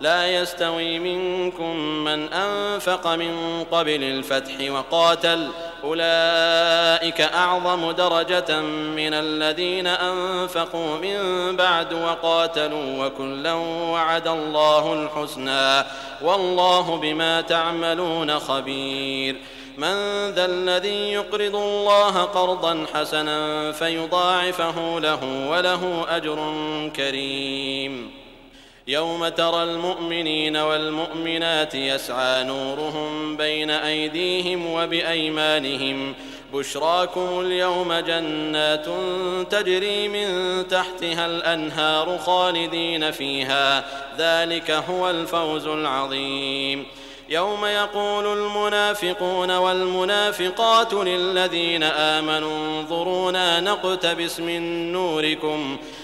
لا يستوي منكم من أنفق من قبل الفتح وقاتل. أولئك أعظم درجة من الذين أنفقوا من بعد وقاتلوا وكلا وعد الله الحسنى. والله بما تعملون خبير. من ذا الذي يقرض الله قرضا حسنا فيضاعفه له وله أجر كريم. يوم ترى المؤمنين والمؤمنات يسعى نورهم بين أيديهم وبأيمانهم. بشراكم اليوم جنات تجري من تحتها الأنهار خالدين فيها. ذلك هو الفوز العظيم. يوم يقول المنافقون والمنافقات للذين آمنوا انظرونا نقتبس من نوركم.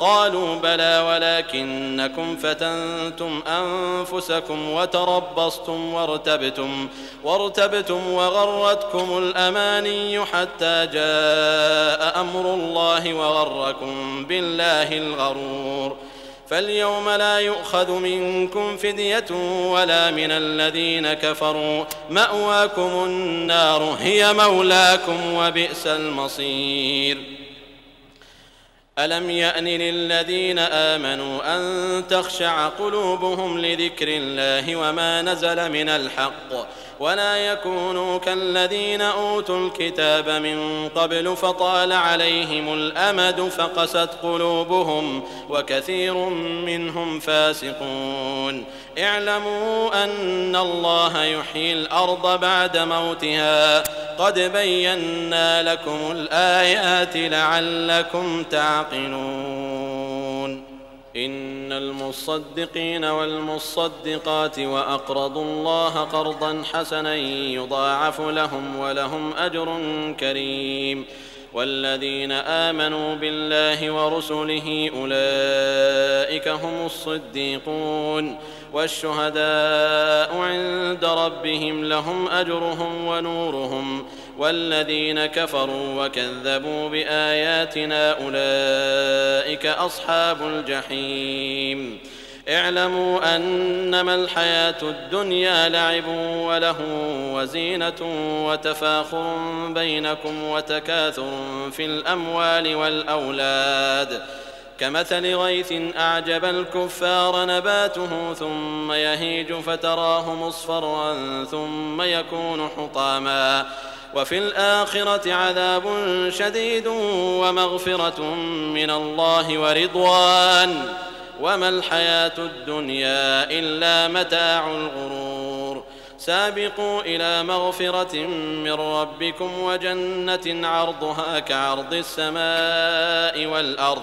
قالوا بلى ولكنكم فتنتم أنفسكم وتربصتم وارتبتم وارتبتم وغرتكم الأماني حتى جاء أمر الله وغركم بالله الغرور. فاليوم لا يؤخذ منكم فدية ولا من الذين كفروا. مأواكم النار هي مولاكم وبئس المصير. ألم يأن للذين آمنوا أن تخشع قلوبهم لذكر الله وما نزل من الحق ولا يكونوا كالذين أوتوا الكتاب من قبل فطال عليهم الأمد فقست قلوبهم وكثير منهم فاسقون اعلموا أن الله يحيي الأرض بعد موتها قد بينا لكم الآيات لعلكم تعقلون. إن المصدقين والمصدقات وأقرضوا الله قرضا حسنا يضاعف لهم ولهم أجر كريم. والذين آمنوا بالله ورسله أولئك هم الصديقون. والشهداء عند ربهم لهم أجرهم ونورهم والذين كفروا وكذبوا بآياتنا أولئك أصحاب الجحيم. اعلموا أنما الحياة الدنيا لعب وله وزينة وتفاخر بينكم وتكاثر في الأموال والأولاد. كمثل غيث أعجب الكفار نباته ثم يهيج فتراه مصفرا ثم يكون حطاما. وفي الآخرة عذاب شديد ومغفرة من الله ورضوان. وما الحياة الدنيا إلا متاع الغرور. سابقوا إلى مغفرة من ربكم وجنة عرضها كعرض السماء والأرض.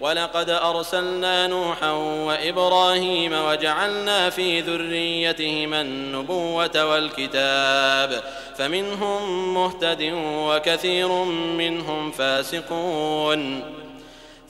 ولقد أرسلنا نوحا وإبراهيم وجعلنا في ذريتهما النبوة والكتاب فمنهم مهتد وكثير منهم فاسقون.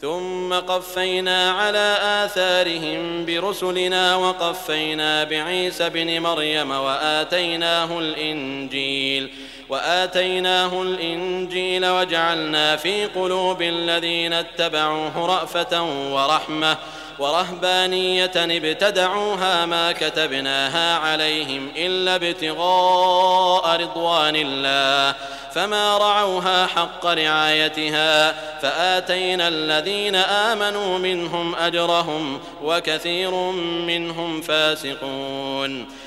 ثم قفينا على آثارهم برسلنا وقفينا بعيسى بن مريم وآتيناه الإنجيل وآتيناه الإنجيل وجعلنا في قلوب الذين اتبعوه رأفة ورحمة ورهبانية ابتدعوها ما كتبناها عليهم إلا ابتغاء رضوان الله فما رعوها حق رعايتها فآتينا الذين آمنوا منهم أجرهم وكثير منهم فاسقون